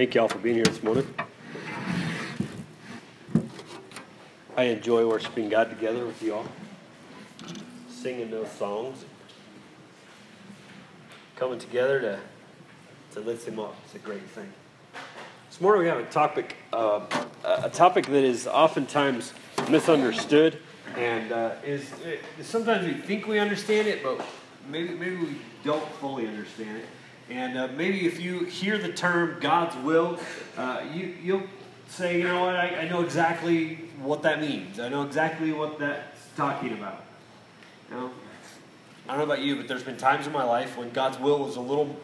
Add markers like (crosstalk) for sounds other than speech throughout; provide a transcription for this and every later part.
Thank you all for being here this morning. I enjoy worshiping God together with you all, singing those songs, coming together to, to lift Him up. It's a great thing. This morning we have a topic, uh, a topic that is oftentimes misunderstood, and uh, is sometimes we think we understand it, but maybe maybe we don't fully understand it. And uh, maybe if you hear the term God's will, uh, you, you'll say, you know what, I, I, know exactly what that means. I know exactly what that's talking about. You know, I don't know about you, but there's been times in my life when God's will was a little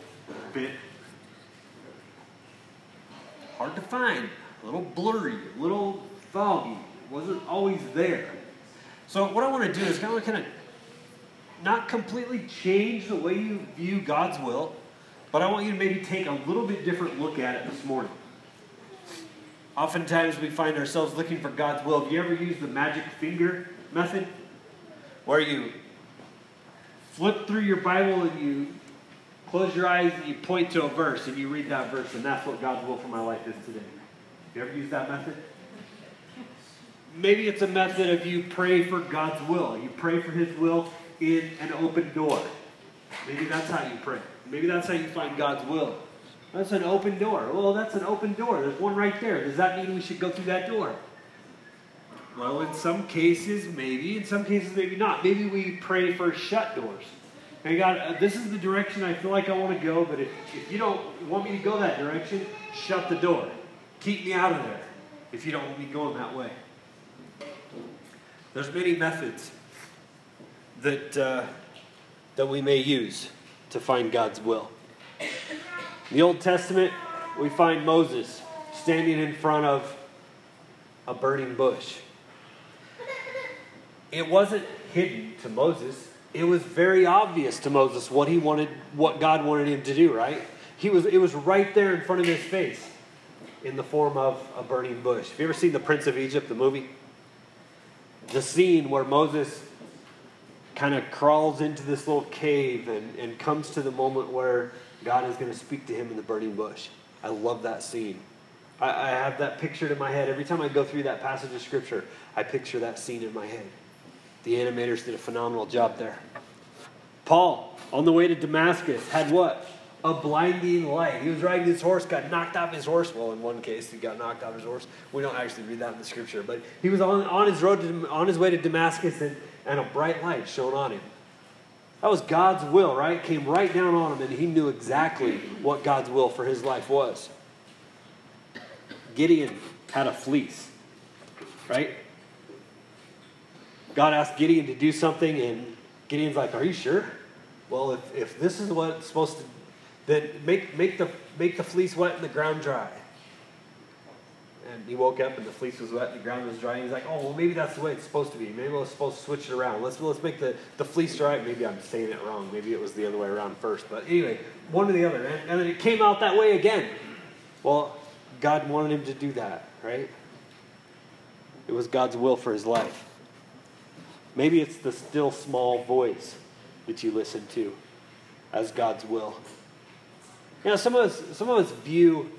bit hard to find, a little blurry, a little foggy. It wasn't always there. So what I want to do is kind of kind of not completely change the way you view God's will, but I want you to maybe take a little bit different look at it this morning. Oftentimes we find ourselves looking for God's will. Have you ever used the magic finger method? Where you flip through your Bible and you close your eyes and you point to a verse and you read that verse, and that's what God's will for my life is today. Have you ever used that method? Maybe it's a method of you pray for God's will. You pray for His will in an open door. Maybe that's how you pray. Maybe that's how you find God's will. That's an open door. Well, that's an open door. There's one right there. Does that mean we should go through that door? Well, in some cases, maybe. In some cases, maybe not. Maybe we pray for shut doors. Hey, God, uh, this is the direction I feel like I want to go, but if, if you don't want me to go that direction, shut the door. Keep me out of there if you don't want me going that way. There's many methods that, uh, that we may use to find God's will. In the Old Testament, we find Moses standing in front of a burning bush. It wasn't hidden to Moses. It was very obvious to Moses what he wanted, what God wanted him to do, right? He was, it was right there in front of his face in the form of a burning bush. Have you ever seen The Prince of Egypt, the movie? The scene where Moses kind of crawls into this little cave and, and comes to the moment where God is going to speak to him in the burning bush. I love that scene. I, I have that pictured in my head. Every time I go through that passage of Scripture, I picture that scene in my head. The animators did a phenomenal job there. Paul, on the way to Damascus, had what? A blinding light. He was riding his horse, got knocked off his horse. Well, in one case, he got knocked off his horse. We don't actually read that in the scripture, but he was on, on his road to, on his way to Damascus, and and a bright light shone on him. That was God's will, right? Came right down on him, and he knew exactly what God's will for his life was. Gideon had a fleece, right? God asked Gideon to do something, and Gideon's like, Are you sure? Well, if, if this is what's supposed to, then make, make, the, make the fleece wet and the ground dry. And he woke up and the fleece was wet and the ground was dry. And he's like, oh, well, maybe that's the way it's supposed to be. Maybe we're supposed to switch it around. Let's, let's make the, the fleece dry. Maybe I'm saying it wrong. Maybe it was the other way around first. But anyway, one or the other. And, and then it came out that way again. Well, God wanted him to do that, right? It was God's will for his life. Maybe it's the still small voice that you listen to as God's will. You know, some of us, some of us view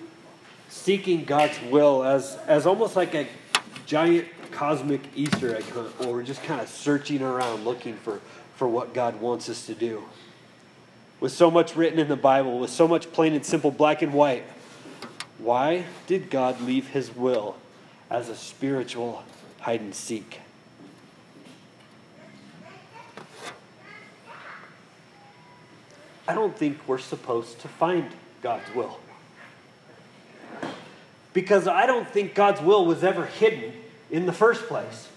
seeking God's will as, as almost like a giant cosmic Easter egg hunt, where we're uh, just kind of searching around looking for, for what God wants us to do. With so much written in the Bible, with so much plain and simple black and white, why did God leave his will as a spiritual hide and seek? I don't think we're supposed to find God's will because I don't think God's will was ever hidden in the first place.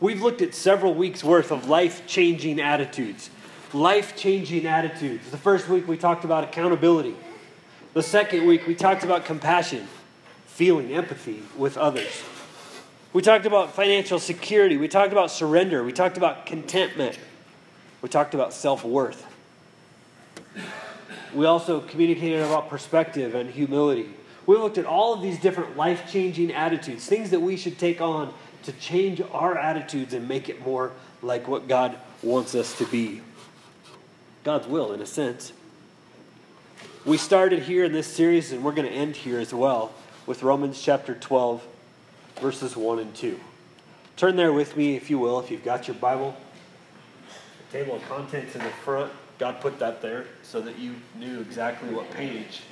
We've looked at several weeks worth of life changing attitudes. Life changing attitudes. The first week we talked about accountability. The second week we talked about compassion, feeling empathy with others. We talked about financial security. We talked about surrender. We talked about contentment. We talked about self worth. We also communicated about perspective and humility. We looked at all of these different life changing attitudes, things that we should take on to change our attitudes and make it more like what God wants us to be. God's will, in a sense. We started here in this series, and we're going to end here as well with Romans chapter 12, verses 1 and 2. Turn there with me, if you will, if you've got your Bible. The table of contents in the front, God put that there so that you knew exactly what page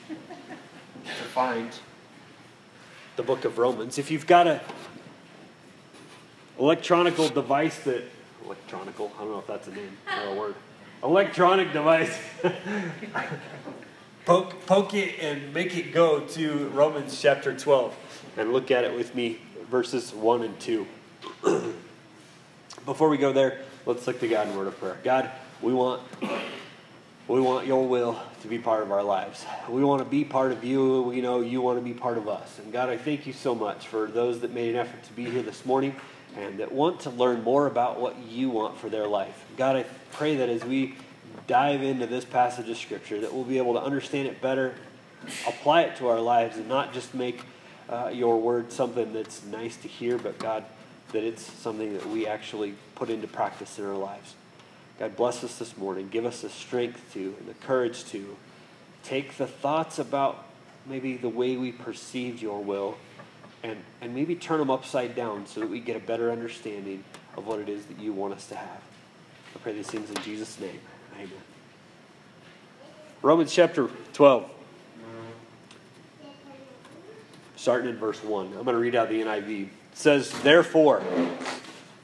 to find the book of Romans. If you've got a electronical device that electronical, I don't know if that's a name or a word. Electronic device. (laughs) poke, poke it and make it go to Romans chapter 12 and look at it with me, verses 1 and 2. (clears throat) Before we go there, let's look to God in word of prayer. God, we want we want your will to be part of our lives. We want to be part of you. We know you want to be part of us. And God, I thank you so much for those that made an effort to be here this morning and that want to learn more about what you want for their life. God, I pray that as we dive into this passage of Scripture, that we'll be able to understand it better, apply it to our lives, and not just make uh, your word something that's nice to hear, but God, that it's something that we actually put into practice in our lives. God, bless us this morning. Give us the strength to and the courage to take the thoughts about maybe the way we perceived your will and, and maybe turn them upside down so that we get a better understanding of what it is that you want us to have. I pray these things in Jesus' name. Amen. Romans chapter 12. Starting in verse 1. I'm going to read out the NIV. It says, Therefore,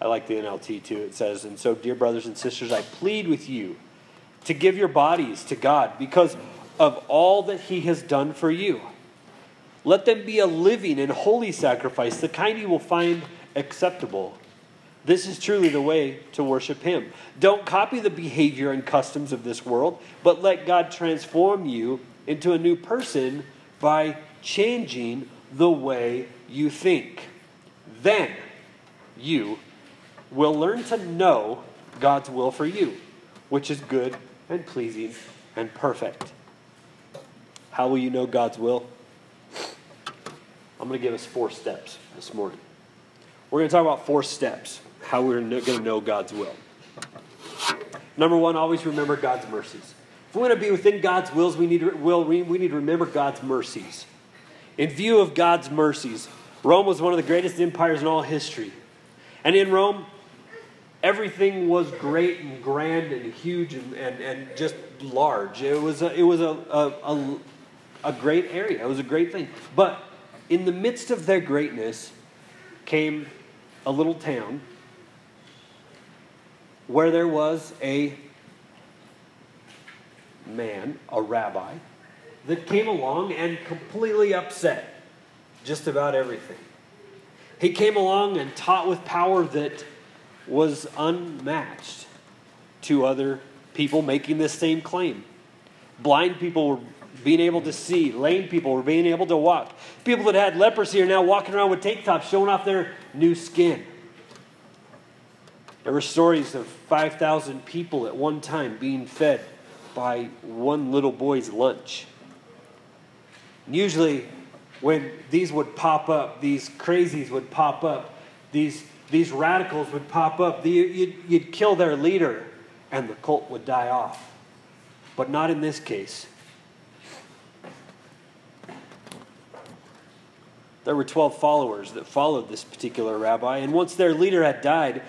I like the NLT too. It says, And so, dear brothers and sisters, I plead with you to give your bodies to God because of all that he has done for you. Let them be a living and holy sacrifice, the kind you will find acceptable. This is truly the way to worship Him. Don't copy the behavior and customs of this world, but let God transform you into a new person by changing the way you think. Then you will learn to know God's will for you, which is good and pleasing and perfect. How will you know God's will? I'm going to give us four steps this morning. We're going to talk about four steps how we're going to know God's will. Number one, always remember God's mercies. If we want to be within God's wills, we need to, will, we need to remember God's mercies. In view of God's mercies, Rome was one of the greatest empires in all history. And in Rome, everything was great and grand and huge and, and, and just large. It was, a, it was a, a, a, a great area, it was a great thing. But in the midst of their greatness came a little town where there was a man, a rabbi, that came along and completely upset just about everything. He came along and taught with power that was unmatched to other people making this same claim. Blind people were being able to see, lame people were being able to walk. People that had leprosy are now walking around with tank tops showing off their new skin. There were stories of 5,000 people at one time being fed by one little boy's lunch. And usually, when these would pop up, these crazies would pop up, these, these radicals would pop up, you'd kill their leader and the cult would die off. But not in this case. There were 12 followers that followed this particular rabbi, and once their leader had died,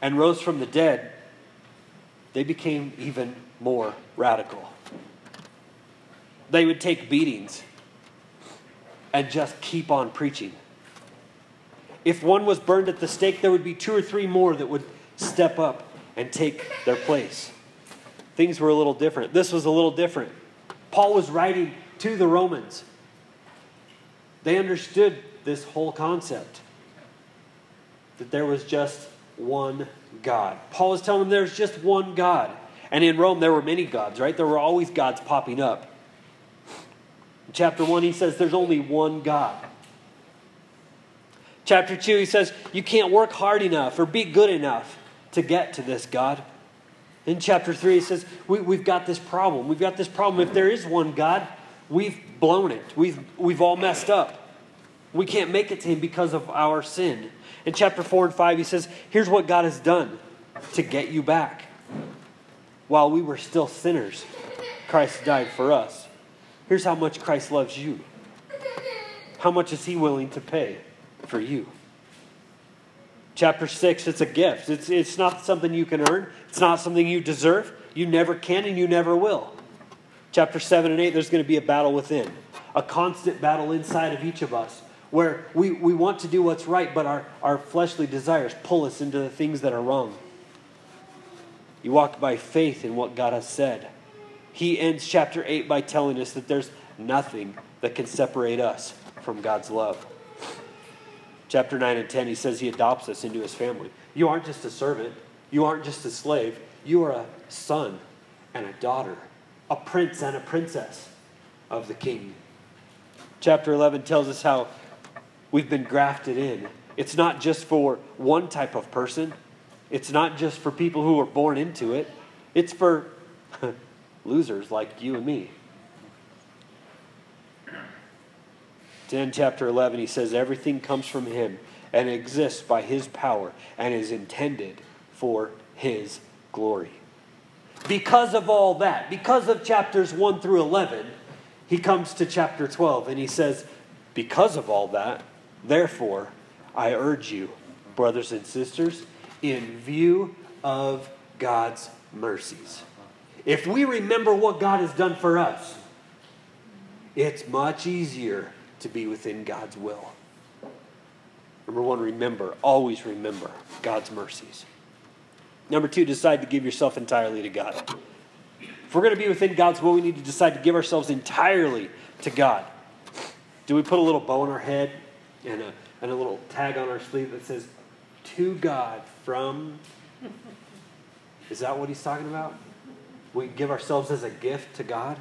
and rose from the dead, they became even more radical. They would take beatings and just keep on preaching. If one was burned at the stake, there would be two or three more that would step up and take their place. Things were a little different. This was a little different. Paul was writing to the Romans. They understood this whole concept that there was just one God. Paul is telling them there's just one God. And in Rome, there were many gods, right? There were always gods popping up. In chapter 1, he says there's only one God. Chapter 2, he says you can't work hard enough or be good enough to get to this God. In chapter 3, he says we, we've got this problem. We've got this problem. If there is one God, we've blown it. We've, we've all messed up. We can't make it to him because of our sin. In chapter 4 and 5, he says, Here's what God has done to get you back. While we were still sinners, Christ died for us. Here's how much Christ loves you. How much is he willing to pay for you? Chapter 6, it's a gift. It's, it's not something you can earn, it's not something you deserve. You never can and you never will. Chapter 7 and 8, there's going to be a battle within, a constant battle inside of each of us where we, we want to do what's right, but our, our fleshly desires pull us into the things that are wrong. You walk by faith in what God has said. He ends chapter 8 by telling us that there's nothing that can separate us from God's love. Chapter 9 and 10, he says he adopts us into his family. You aren't just a servant, you aren't just a slave, you are a son and a daughter, a prince and a princess of the king. Chapter 11 tells us how we've been grafted in. It's not just for one type of person, it's not just for people who are born into it, it's for (laughs) losers like you and me. In chapter 11, he says, Everything comes from him and exists by his power and is intended for his glory. Because of all that, because of chapters 1 through 11, he comes to chapter 12 and he says, Because of all that, therefore, I urge you, brothers and sisters, in view of God's mercies. If we remember what God has done for us, it's much easier to be within God's will. Number one, remember, always remember God's mercies. Number two, decide to give yourself entirely to God. If we're going to be within God's will, we need to decide to give ourselves entirely to God. Do we put a little bow on our head and a, and a little tag on our sleeve that says, to God from. Is that what he's talking about? We give ourselves as a gift to God?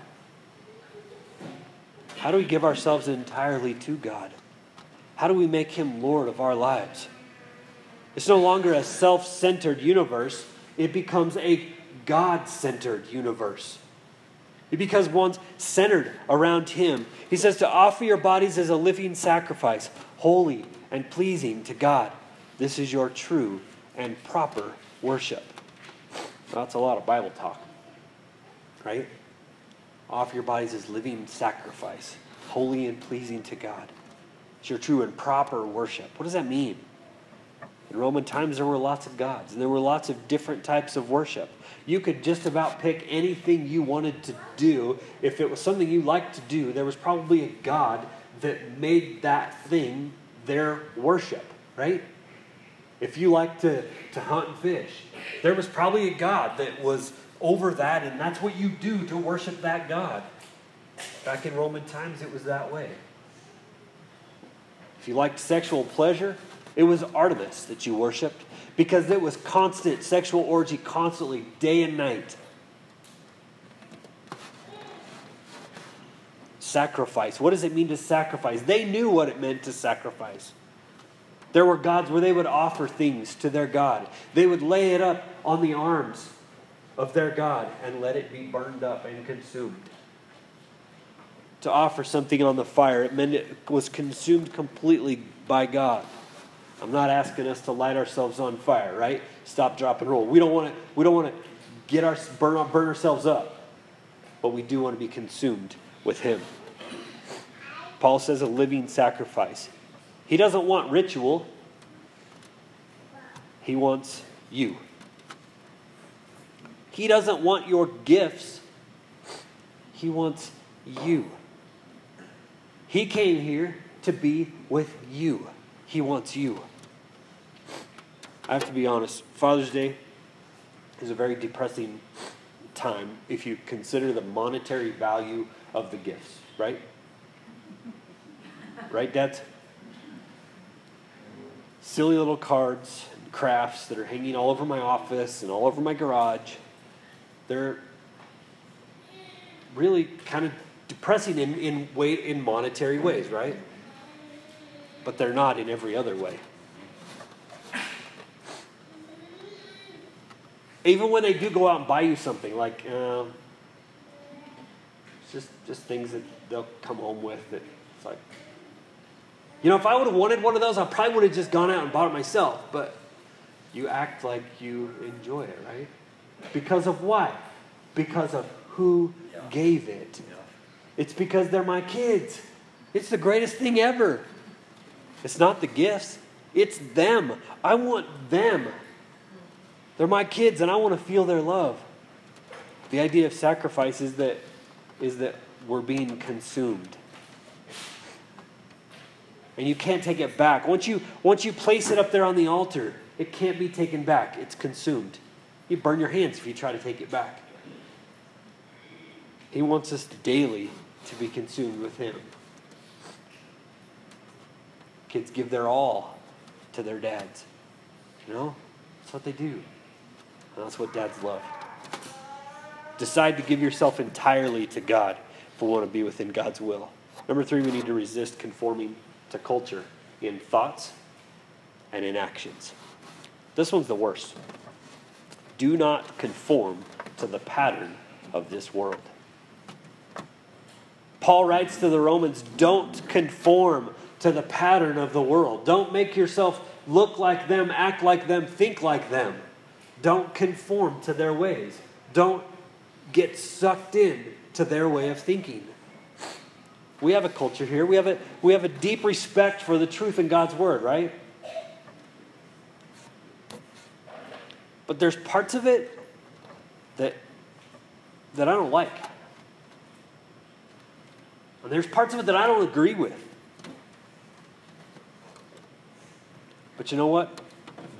How do we give ourselves entirely to God? How do we make him Lord of our lives? It's no longer a self centered universe, it becomes a God centered universe. It becomes one centered around Him. He says to offer your bodies as a living sacrifice, holy and pleasing to God. This is your true and proper worship. Well, that's a lot of Bible talk, right? Offer your bodies as living sacrifice, holy and pleasing to God. It's your true and proper worship. What does that mean? In Roman times, there were lots of gods, and there were lots of different types of worship. You could just about pick anything you wanted to do. If it was something you liked to do, there was probably a god that made that thing their worship, right? If you like to, to hunt and fish, there was probably a God that was over that, and that's what you do to worship that God. Back in Roman times, it was that way. If you liked sexual pleasure, it was Artemis that you worshiped because it was constant sexual orgy, constantly, day and night. Sacrifice. What does it mean to sacrifice? They knew what it meant to sacrifice. There were gods where they would offer things to their God. They would lay it up on the arms of their God and let it be burned up and consumed. To offer something on the fire, it meant it was consumed completely by God. I'm not asking us to light ourselves on fire, right? Stop, drop, and roll. We don't want to. We don't want to get our burn burn ourselves up, but we do want to be consumed with Him. Paul says a living sacrifice. He doesn't want ritual, He wants you. He doesn't want your gifts, He wants you. He came here to be with you. He wants you. I have to be honest, Father's Day is a very depressing time if you consider the monetary value of the gifts, right? Right, dads? silly little cards and crafts that are hanging all over my office and all over my garage. They're really kind of depressing in, in, way, in monetary ways, right? But they're not in every other way. Even when they do go out and buy you something, like um, just just things that they'll come home with that it's like, you know, if I would have wanted one of those, I probably would have just gone out and bought it myself. But you act like you enjoy it, right? Because of what? Because of who yeah. gave it. Yeah. It's because they're my kids. It's the greatest thing ever. It's not the gifts, it's them. I want them. They're my kids, and I want to feel their love. The idea of sacrifice is that, is that we're being consumed. And you can't take it back. Once you, once you place it up there on the altar, it can't be taken back. It's consumed. You burn your hands if you try to take it back. He wants us daily to be consumed with Him. Kids give their all to their dads. You know? That's what they do. And that's what dads love. Decide to give yourself entirely to God if we want to be within God's will. Number three, we need to resist conforming to culture in thoughts and in actions. This one's the worst. Do not conform to the pattern of this world. Paul writes to the Romans don't conform to the pattern of the world. Don't make yourself look like them, act like them, think like them. Don't conform to their ways. Don't get sucked in to their way of thinking. We have a culture here. We have a, we have a deep respect for the truth in God's word, right? But there's parts of it that, that I don't like. And there's parts of it that I don't agree with. But you know what?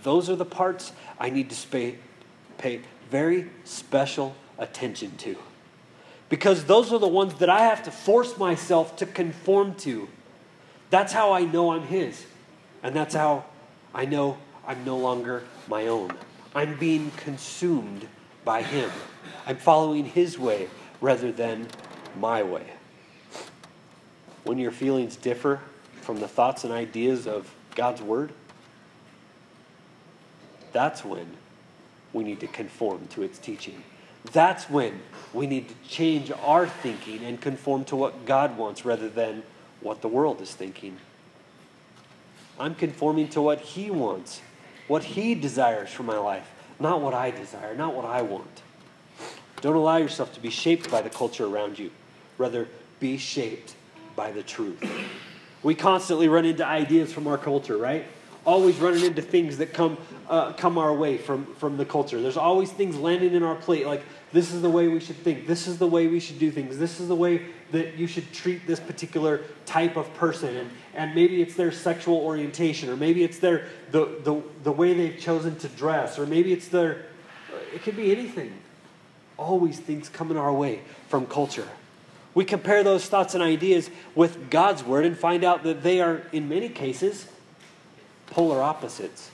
Those are the parts I need to pay, pay very special attention to. Because those are the ones that I have to force myself to conform to. That's how I know I'm His. And that's how I know I'm no longer my own. I'm being consumed by Him. I'm following His way rather than my way. When your feelings differ from the thoughts and ideas of God's Word, that's when we need to conform to its teaching. That's when we need to change our thinking and conform to what God wants rather than what the world is thinking. I'm conforming to what He wants, what He desires for my life, not what I desire, not what I want. Don't allow yourself to be shaped by the culture around you. Rather, be shaped by the truth. We constantly run into ideas from our culture, right? Always running into things that come uh, come our way from from the culture. There's always things landing in our plate like this is the way we should think. This is the way we should do things. This is the way that you should treat this particular type of person. And, and maybe it's their sexual orientation, or maybe it's their the, the, the way they've chosen to dress, or maybe it's their it could be anything. Always things coming our way from culture. We compare those thoughts and ideas with God's word and find out that they are, in many cases, polar opposites.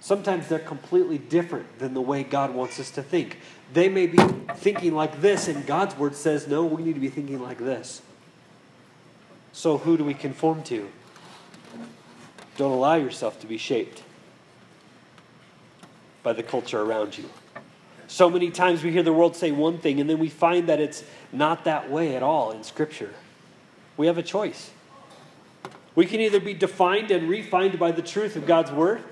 Sometimes they're completely different than the way God wants us to think. They may be thinking like this, and God's word says, no, we need to be thinking like this. So, who do we conform to? Don't allow yourself to be shaped by the culture around you. So many times we hear the world say one thing, and then we find that it's not that way at all in Scripture. We have a choice. We can either be defined and refined by the truth of God's word,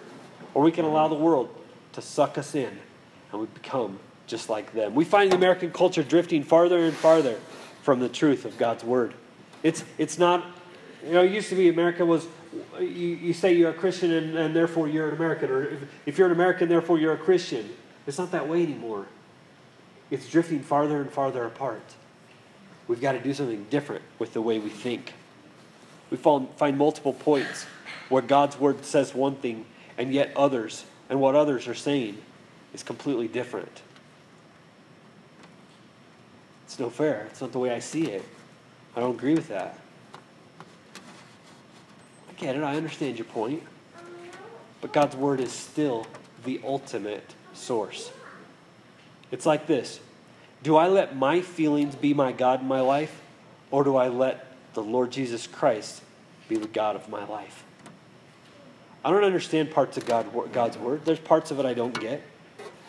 or we can allow the world to suck us in and we become just like them. We find the American culture drifting farther and farther from the truth of God's word. It's, it's not, you know, it used to be America was, you, you say you're a Christian and, and therefore you're an American, or if, if you're an American, therefore you're a Christian. It's not that way anymore. It's drifting farther and farther apart. We've got to do something different with the way we think we find multiple points where God's word says one thing and yet others, and what others are saying is completely different. It's no fair. It's not the way I see it. I don't agree with that. I get it. I understand your point. But God's word is still the ultimate source. It's like this Do I let my feelings be my God in my life, Or do I let the Lord Jesus Christ be the God of my life? I don't understand parts of God, God's word. There's parts of it I don't get.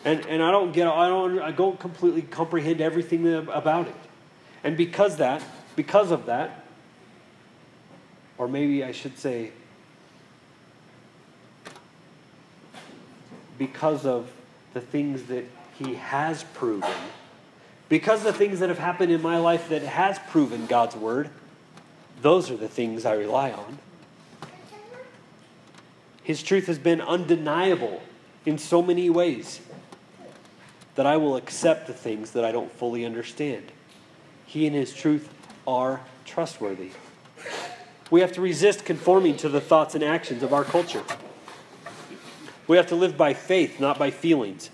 And, and I don't get I don't I don't completely comprehend everything about it. And because that, because of that, or maybe I should say because of the things that he has proven, because the things that have happened in my life that has proven God's word, those are the things I rely on. His truth has been undeniable in so many ways that I will accept the things that I don't fully understand. He and His truth are trustworthy. We have to resist conforming to the thoughts and actions of our culture. We have to live by faith, not by feelings.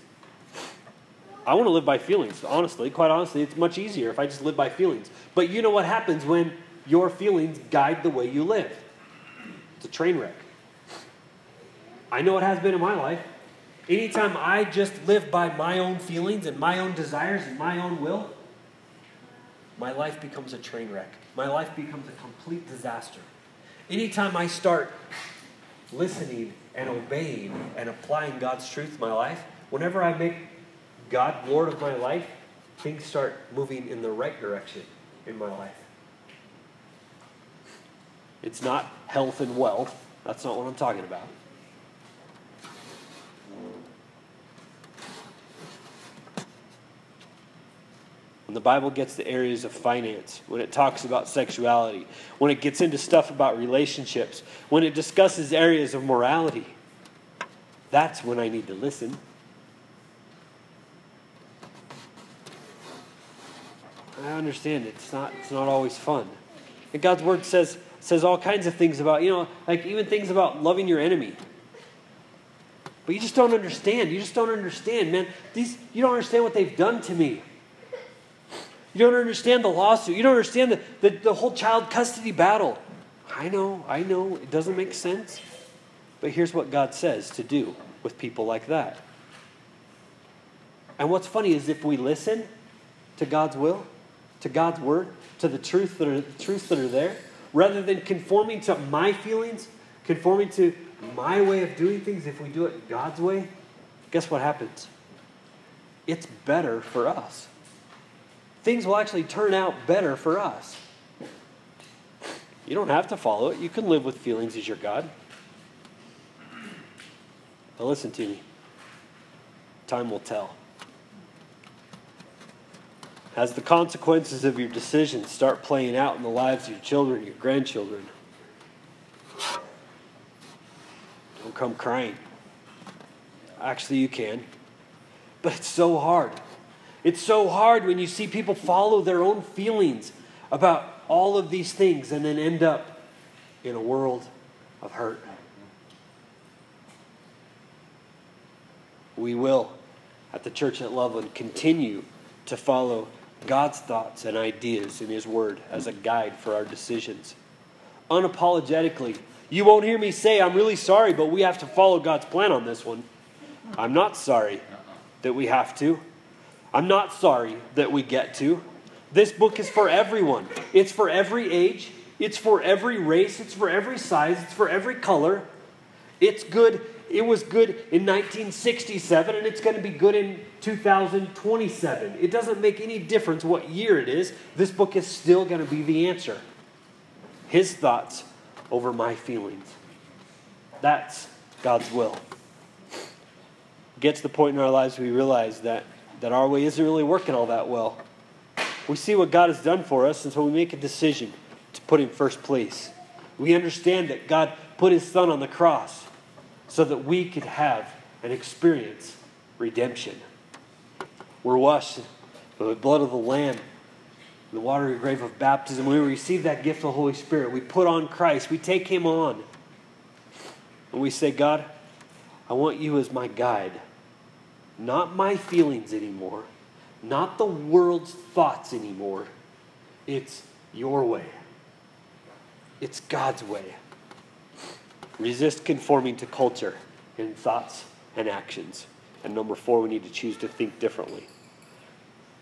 I want to live by feelings, honestly. Quite honestly, it's much easier if I just live by feelings. But you know what happens when your feelings guide the way you live? It's a train wreck. I know it has been in my life. Anytime I just live by my own feelings and my own desires and my own will, my life becomes a train wreck. My life becomes a complete disaster. Anytime I start listening and obeying and applying God's truth in my life, whenever I make God Lord of my life, things start moving in the right direction in my life. It's not health and wealth. That's not what I'm talking about. When the Bible gets to areas of finance, when it talks about sexuality, when it gets into stuff about relationships, when it discusses areas of morality, that's when I need to listen. I understand it's not it's not always fun. And God's word says says all kinds of things about, you know, like even things about loving your enemy. But you just don't understand. You just don't understand, man. These you don't understand what they've done to me. You don't understand the lawsuit. You don't understand the, the, the whole child custody battle. I know, I know, it doesn't make sense. But here's what God says to do with people like that. And what's funny is if we listen to God's will, to God's word, to the truth that are the truths that are there, rather than conforming to my feelings, conforming to my way of doing things, if we do it God's way, guess what happens? It's better for us things will actually turn out better for us. You don't have to follow it. You can live with feelings as your God. But listen to me. Time will tell. As the consequences of your decisions start playing out in the lives of your children, your grandchildren, don't come crying. Actually, you can. But it's so hard. It's so hard when you see people follow their own feelings about all of these things and then end up in a world of hurt. We will, at the church at Loveland, continue to follow God's thoughts and ideas in His Word as a guide for our decisions. Unapologetically, you won't hear me say, I'm really sorry, but we have to follow God's plan on this one. I'm not sorry that we have to. I'm not sorry that we get to. This book is for everyone. It's for every age, it's for every race, it's for every size, it's for every color. It's good. It was good in 1967 and it's going to be good in 2027. It doesn't make any difference what year it is. This book is still going to be the answer. His thoughts over my feelings. That's God's will. Get to the point in our lives we realize that that our way isn't really working all that well. We see what God has done for us, and so we make a decision to put Him first place. We understand that God put His Son on the cross so that we could have and experience redemption. We're washed with the blood of the Lamb, the watery grave of baptism. We receive that gift of the Holy Spirit. We put on Christ, we take Him on. And we say, God, I want you as my guide. Not my feelings anymore, not the world's thoughts anymore. It's your way, it's God's way. Resist conforming to culture in thoughts and actions. And number four, we need to choose to think differently.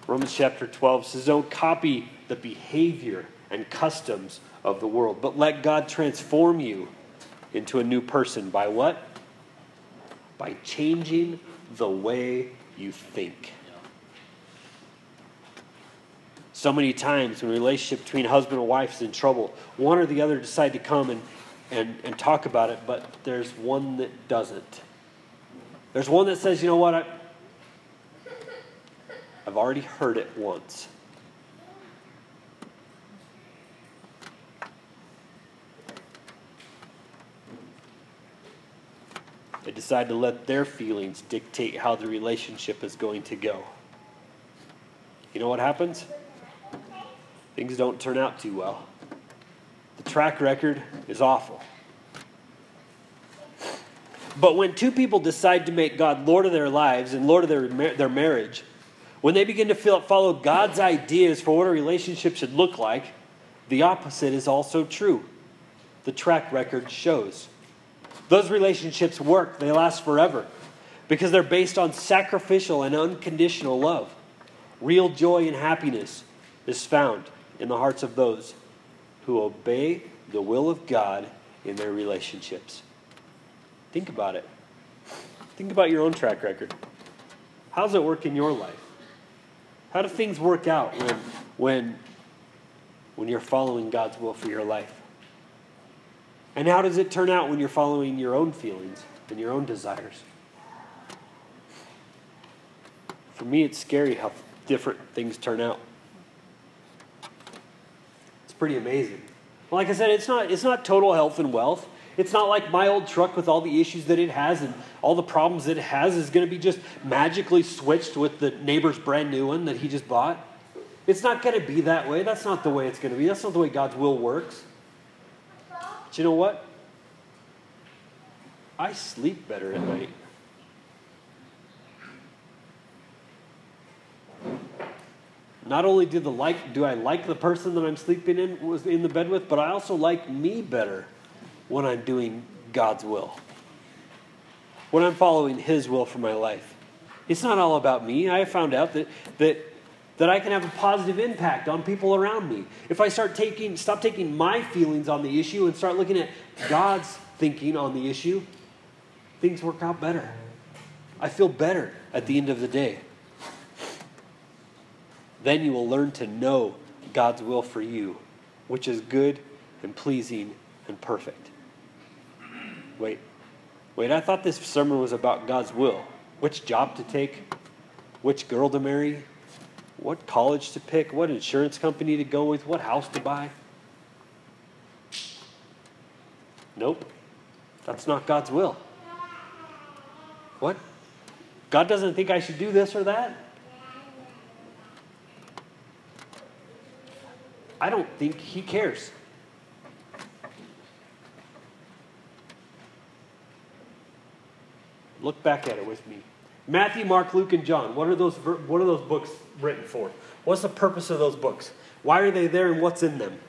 Romans chapter 12 says, Don't copy the behavior and customs of the world. But let God transform you into a new person by what? By changing the way you think. So many times when a relationship between husband and wife is in trouble, one or the other decide to come and, and, and talk about it, but there's one that doesn't. There's one that says, you know what, I, I've already heard it once. They decide to let their feelings dictate how the relationship is going to go. You know what happens? Things don't turn out too well. Track record is awful. But when two people decide to make God Lord of their lives and Lord of their, their marriage, when they begin to feel, follow God's ideas for what a relationship should look like, the opposite is also true. The track record shows. Those relationships work, they last forever because they're based on sacrificial and unconditional love. Real joy and happiness is found in the hearts of those who obey the will of God in their relationships. Think about it. Think about your own track record. How's it work in your life? How do things work out when, when, when you're following God's will for your life? And how does it turn out when you're following your own feelings and your own desires? For me, it's scary how different things turn out. Pretty amazing. Like I said, it's not, it's not total health and wealth. It's not like my old truck with all the issues that it has and all the problems that it has is going to be just magically switched with the neighbor's brand new one that he just bought. It's not going to be that way. That's not the way it's going to be. That's not the way God's will works. But you know what? I sleep better at night. Not only do the like do I like the person that I'm sleeping in was in the bed with, but I also like me better when I'm doing God's will. When I'm following his will for my life. It's not all about me. I found out that that that I can have a positive impact on people around me. If I start taking, stop taking my feelings on the issue and start looking at God's thinking on the issue, things work out better. I feel better at the end of the day. Then you will learn to know God's will for you, which is good and pleasing and perfect. Wait, wait, I thought this sermon was about God's will. Which job to take, which girl to marry, what college to pick, what insurance company to go with, what house to buy. Nope. That's not God's will. What? God doesn't think I should do this or that? I don't think He cares. Look back at it with me. Matthew, Mark, Luke, and John. What are those, what are those books written for? What's the purpose of those books? Why are they there and what's in them?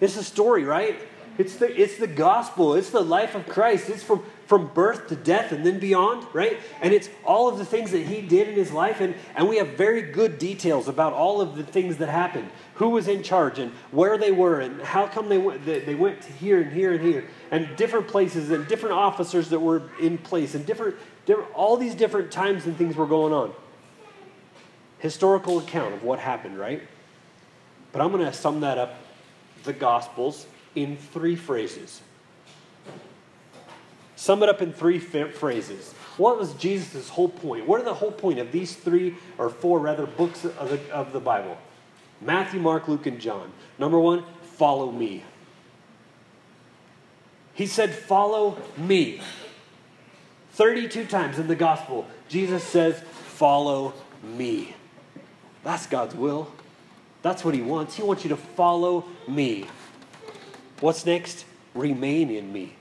It's a story, right? It's the, it's the gospel. It's the life of Christ. It's from, from birth to death and then beyond, right? And it's all of the things that he did in his life. And, and we have very good details about all of the things that happened. Who was in charge and where they were and how come they went, they went to here and here and here. And different places and different officers that were in place and different there, all these different times and things were going on. Historical account of what happened, right? But I'm going to sum that up, the Gospels, in three phrases. Sum it up in three phrases. What was Jesus' whole point? What are the whole point of these three or four rather books of the, of the Bible? Matthew, Mark, Luke, and John. Number one, follow me. He said, Follow me. 32 times in the gospel, Jesus says, Follow me. That's God's will. That's what He wants. He wants you to follow me. What's next? Remain in me.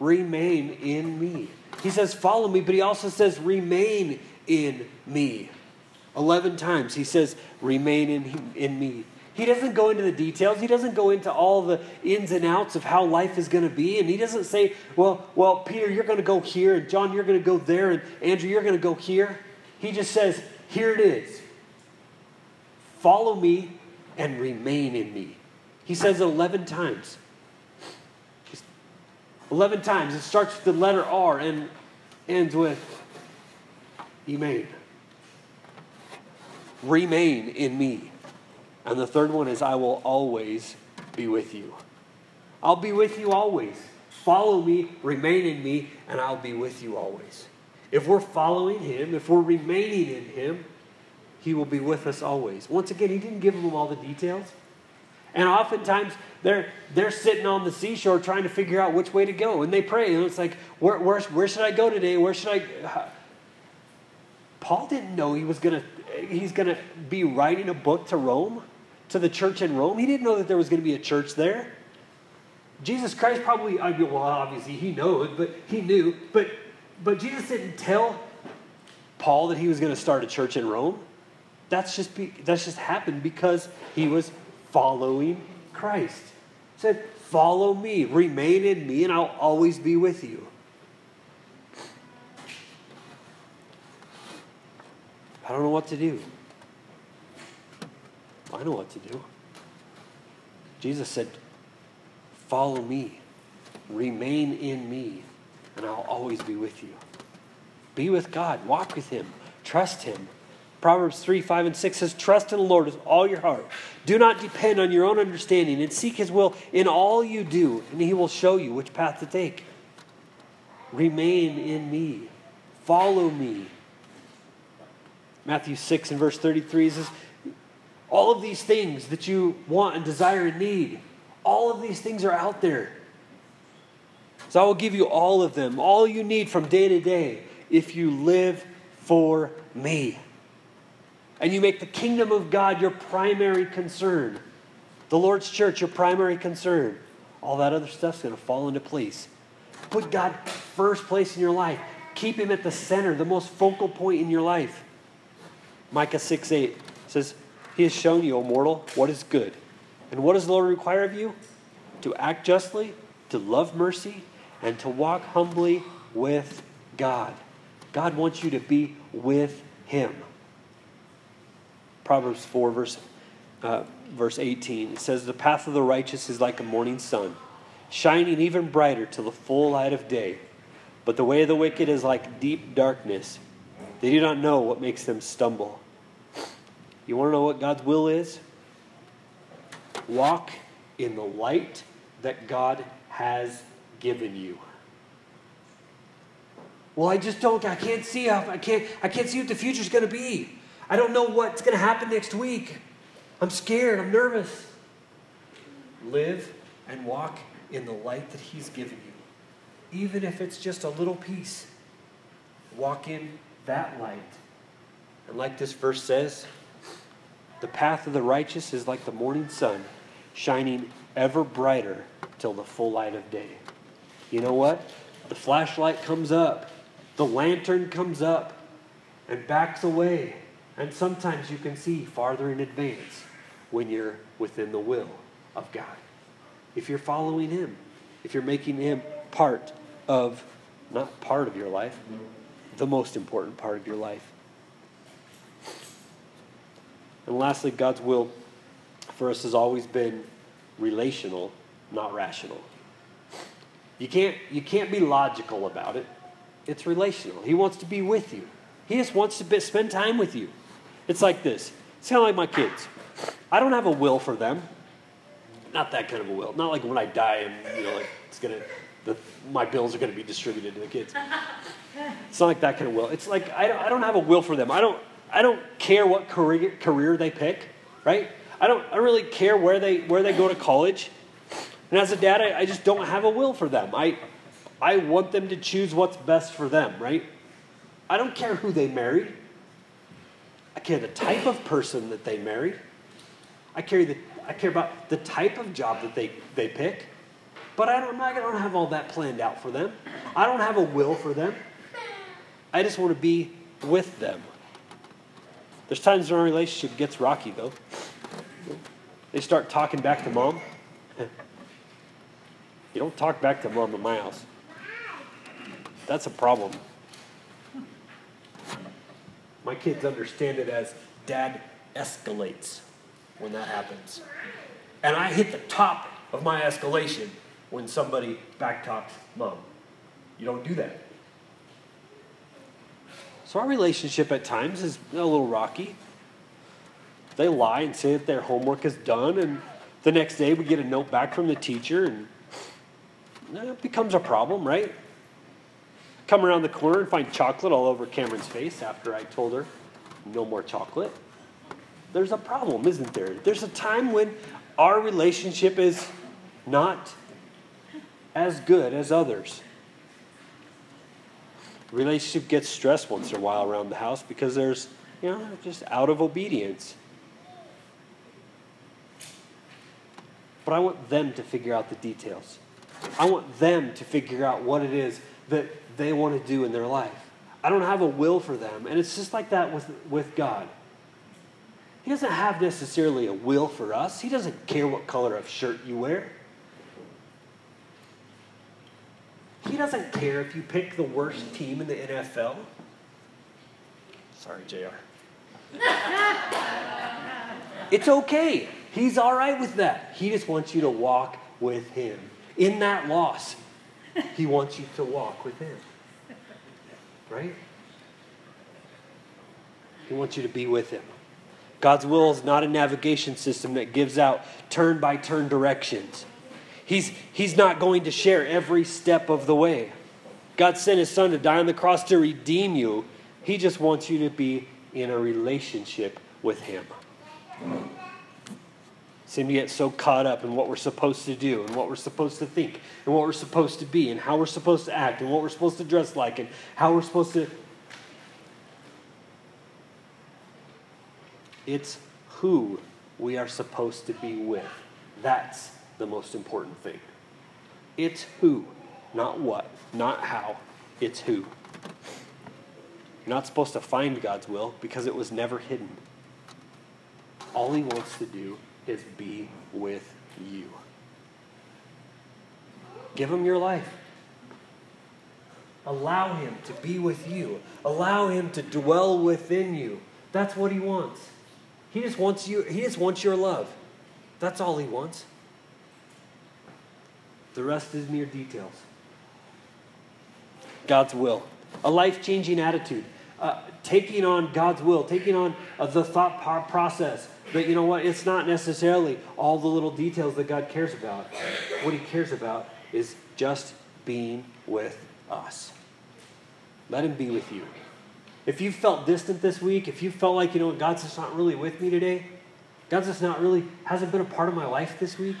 Remain in me. He says, Follow me, but He also says, Remain in me. 11 times He says, Remain in, in me. He doesn't go into the details. He doesn't go into all the ins and outs of how life is going to be. And he doesn't say, well, well, Peter, you're going to go here, and John, you're going to go there, and Andrew, you're going to go here. He just says, here it is. Follow me, and remain in me. He says it 11 times. 11 times. It starts with the letter R and ends with remain. Remain in me. And the third one is I will always be with you. I'll be with you always. Follow me, remain in me, and I'll be with you always. If we're following him, if we're remaining in him, he will be with us always. Once again, he didn't give them all the details. And oftentimes they're they're sitting on the seashore trying to figure out which way to go. And they pray. And it's like, where, where, where should I go today? Where should I uh, Paul didn't know he was gonna he's gonna be writing a book to Rome, to the church in Rome. He didn't know that there was gonna be a church there. Jesus Christ probably, I mean, well, obviously he knows, but he knew. But but Jesus didn't tell Paul that he was going to start a church in Rome. That's just be, that's just happened because he was following Christ. He said, "Follow me, remain in me, and I'll always be with you." I don't know what to do. I know what to do. Jesus said, Follow me, remain in me, and I'll always be with you. Be with God, walk with Him, trust Him. Proverbs 3 5 and 6 says, Trust in the Lord with all your heart. Do not depend on your own understanding, and seek His will in all you do, and He will show you which path to take. Remain in me, follow me. Matthew 6 and verse 33 says, All of these things that you want and desire and need all of these things are out there. So I will give you all of them, all you need from day to day, if you live for me. And you make the kingdom of God your primary concern, the Lord's church your primary concern. All that other stuff's going to fall into place. Put God first place in your life. Keep Him at the center, the most focal point in your life. Micah 6 8 says, He has shown you, O mortal, what is good and what does the Lord require of you? To act justly, to love mercy, and to walk humbly with God. God wants you to be with Him. Proverbs 4, verse, uh, verse 18, it says, The path of the righteous is like a morning sun, shining even brighter till the full light of day. But the way of the wicked is like deep darkness. They do not know what makes them stumble. You want to know what God's will is? Walk in the light that God has given you. Well, I just don't, I can't see I can't, I can't see what the future's going to be. I don't know what's going to happen next week. I'm scared, I'm nervous. Live and walk in the light that He's given you. Even if it's just a little piece, walk in that light. And like this verse says, the path of the righteous is like the morning sun, shining ever brighter till the full light of day. You know what? The flashlight comes up, the lantern comes up and backs away. And sometimes you can see farther in advance when you're within the will of God. If you're following Him, if you're making Him part of, not part of your life, the most important part of your life. And lastly, God's will for us has always been relational, not rational. You can't, you can't be logical about it. It's relational. He wants to be with you. He just wants to be, spend time with you. It's like this. It's kind of like my kids. I don't have a will for them. Not that kind of a will. Not like when I die and you know, like it's gonna, the, my bills are gonna be distributed to the kids. It's not like that kind of will. It's like I don't, I don't have a will for them. I don't, I don't care what career, career they pick, right? I don't, I don't really care where they, where they go to college. And as a dad, I, I just don't have a will for them. I, I want them to choose what's best for them, right? I don't care who they marry. I care the type of person that they marry. I care, the, I care about the type of job that they, they pick. But I don't, I don't have all that planned out for them. I don't have a will for them. I just want to be with them. There's times when our relationship gets rocky, though. They start talking back to mom. You don't talk back to mom in my house. That's a problem. My kids understand it as dad escalates. when that happens. And I hit the top of my escalation when somebody backtalks mom. You don't do that. So our relationship at times is a little rocky. They lie and say that their homework is done, and the next day we get a note back from the teacher, and uh, it becomes a problem, right? Come around the corner and find chocolate all over Cameron's face after I told her no more chocolate. There's a problem, isn't there? There's a time when our relationship is not as good as others. Relationship gets stressed once in a while around the house because there's, you know, just out of obedience. But I want them to figure out the details. I want them to figure out what it is that they want to do in their life. I don't have a will for them. And it's just like that with, with God. He doesn't have necessarily a will for us, He doesn't care what color of shirt you wear. He doesn't care if you pick the worst team in the NFL. Sorry, JR. it's okay. He's all right with that. He just wants you to walk with Him. In that loss, He wants you to walk with Him. Right? He wants you to be with Him. God's will is not a navigation system that gives out turn by turn directions. He's, he's not going to share every step of the way. God sent His Son to die on the cross to redeem you. He just wants you to be in a relationship with Him seem to get so caught up in what we're supposed to do and what we're supposed to think and what we're supposed to be and how we're supposed to act and what we're supposed to dress like and how we're supposed to. It's who we are supposed to be with. That's the most important thing. It's who, not what, not how. It's who. You're not supposed to find God's will because it was never hidden. All He wants to do is be with you. Give him your life. Allow him to be with you. Allow him to dwell within you. That's what he wants. He just wants you he just wants your love. That's all he wants. The rest is mere details. God's will. A life-changing attitude. Uh, taking on God's will, taking on uh, the thought process, but you know what? It's not necessarily all the little details that God cares about. What He cares about is just being with us. Let Him be with you. If you felt distant this week, if you felt like, you know, God's just not really with me today, God's just not really, hasn't been a part of my life this week,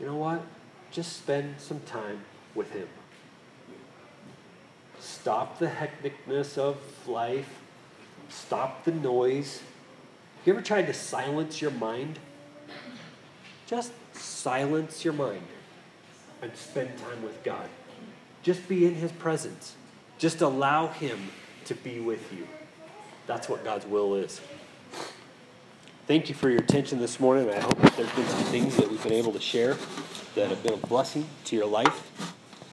you know what? Just spend some time with Him. Stop the hecticness of life, stop the noise you ever tried to silence your mind? Just silence your mind and spend time with God. Just be in His presence. Just allow Him to be with you. That's what God's will is. Thank you for your attention this morning. I hope that there have been some things that we've been able to share that have been a blessing to your life.